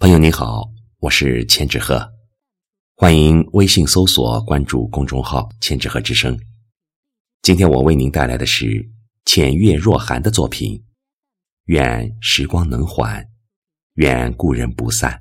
朋友您好，我是千纸鹤，欢迎微信搜索关注公众号“千纸鹤之声”。今天我为您带来的是浅月若寒的作品。愿时光能缓，愿故人不散。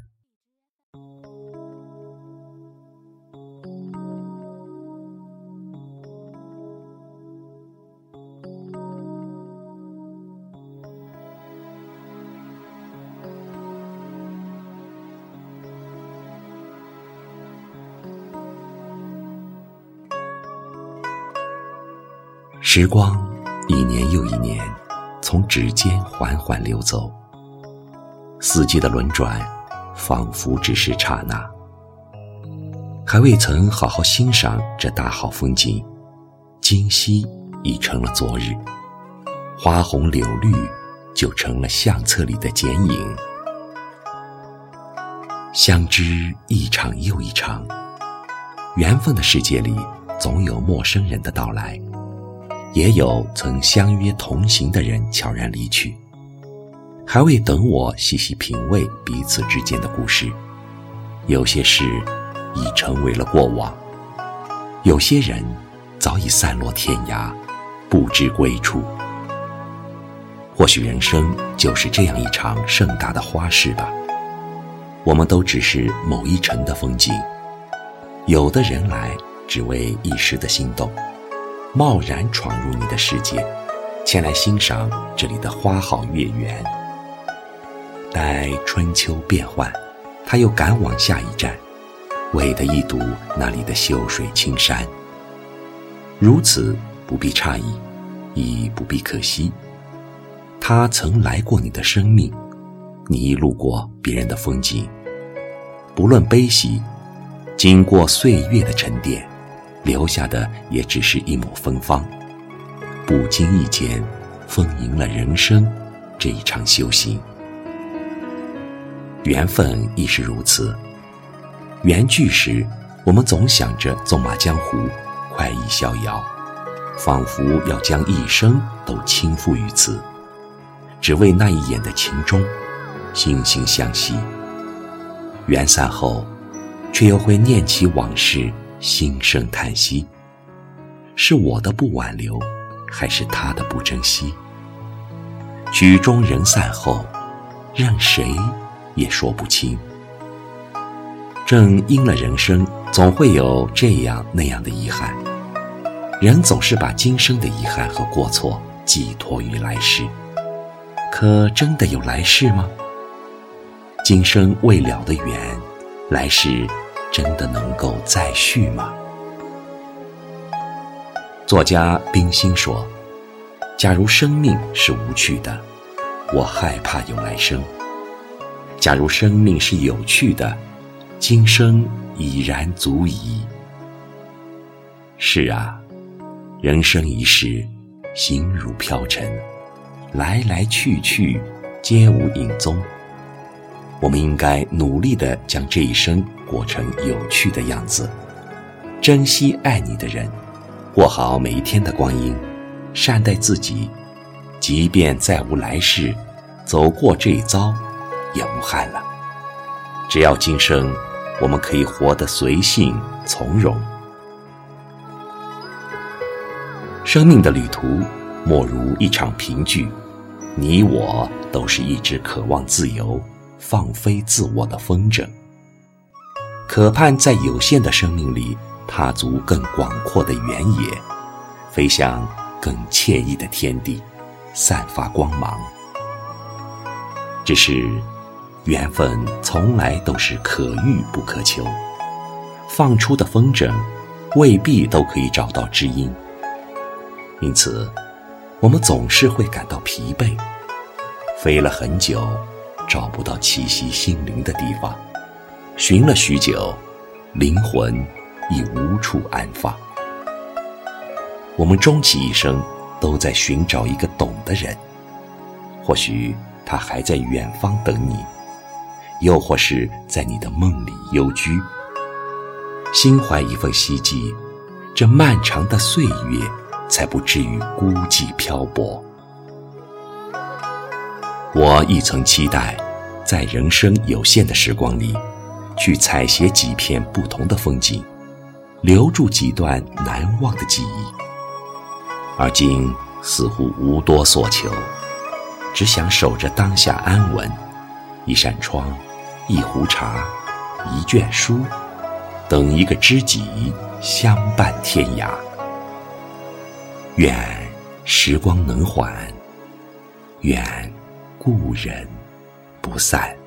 时光一年又一年，从指尖缓缓流走。四季的轮转，仿佛只是刹那。还未曾好好欣赏这大好风景，今夕已成了昨日。花红柳绿，就成了相册里的剪影。相知一场又一场，缘分的世界里，总有陌生人的到来。也有曾相约同行的人悄然离去，还未等我细细品味彼此之间的故事。有些事已成为了过往，有些人早已散落天涯，不知归处。或许人生就是这样一场盛大的花事吧。我们都只是某一城的风景，有的人来只为一时的心动。贸然闯入你的世界，前来欣赏这里的花好月圆。待春秋变换，他又赶往下一站，为的一睹那里的秀水青山。如此不必诧异，亦不必可惜。他曾来过你的生命，你路过别人的风景，不论悲喜，经过岁月的沉淀。留下的也只是一抹芬芳，不经意间，丰盈了人生这一场修行。缘分亦是如此。缘聚时，我们总想着纵马江湖，快意逍遥，仿佛要将一生都倾覆于此，只为那一眼的情衷，惺惺相惜。缘散后，却又会念起往事。心生叹息，是我的不挽留，还是他的不珍惜？曲终人散后，让谁也说不清。正因了人生总会有这样那样的遗憾，人总是把今生的遗憾和过错寄托于来世。可真的有来世吗？今生未了的缘，来世。真的能够再续吗？作家冰心说：“假如生命是无趣的，我害怕有来生；假如生命是有趣的，今生已然足矣。”是啊，人生一世，形如飘尘，来来去去，皆无影踪。我们应该努力的将这一生过成有趣的样子，珍惜爱你的人，过好每一天的光阴，善待自己，即便再无来世，走过这一遭，也无憾了。只要今生，我们可以活得随性从容。生命的旅途，莫如一场评剧，你我都是一只渴望自由。放飞自我的风筝，渴盼在有限的生命里踏足更广阔的原野，飞向更惬意的天地，散发光芒。只是，缘分从来都是可遇不可求，放出的风筝未必都可以找到知音，因此，我们总是会感到疲惫，飞了很久。找不到栖息心灵的地方，寻了许久，灵魂已无处安放。我们终其一生都在寻找一个懂的人，或许他还在远方等你，又或是在你的梦里幽居。心怀一份希冀，这漫长的岁月才不至于孤寂漂泊。我亦曾期待，在人生有限的时光里，去采撷几片不同的风景，留住几段难忘的记忆。而今似乎无多所求，只想守着当下安稳，一扇窗，一壶茶，一卷书，等一个知己，相伴天涯。愿时光能缓，愿故人不散。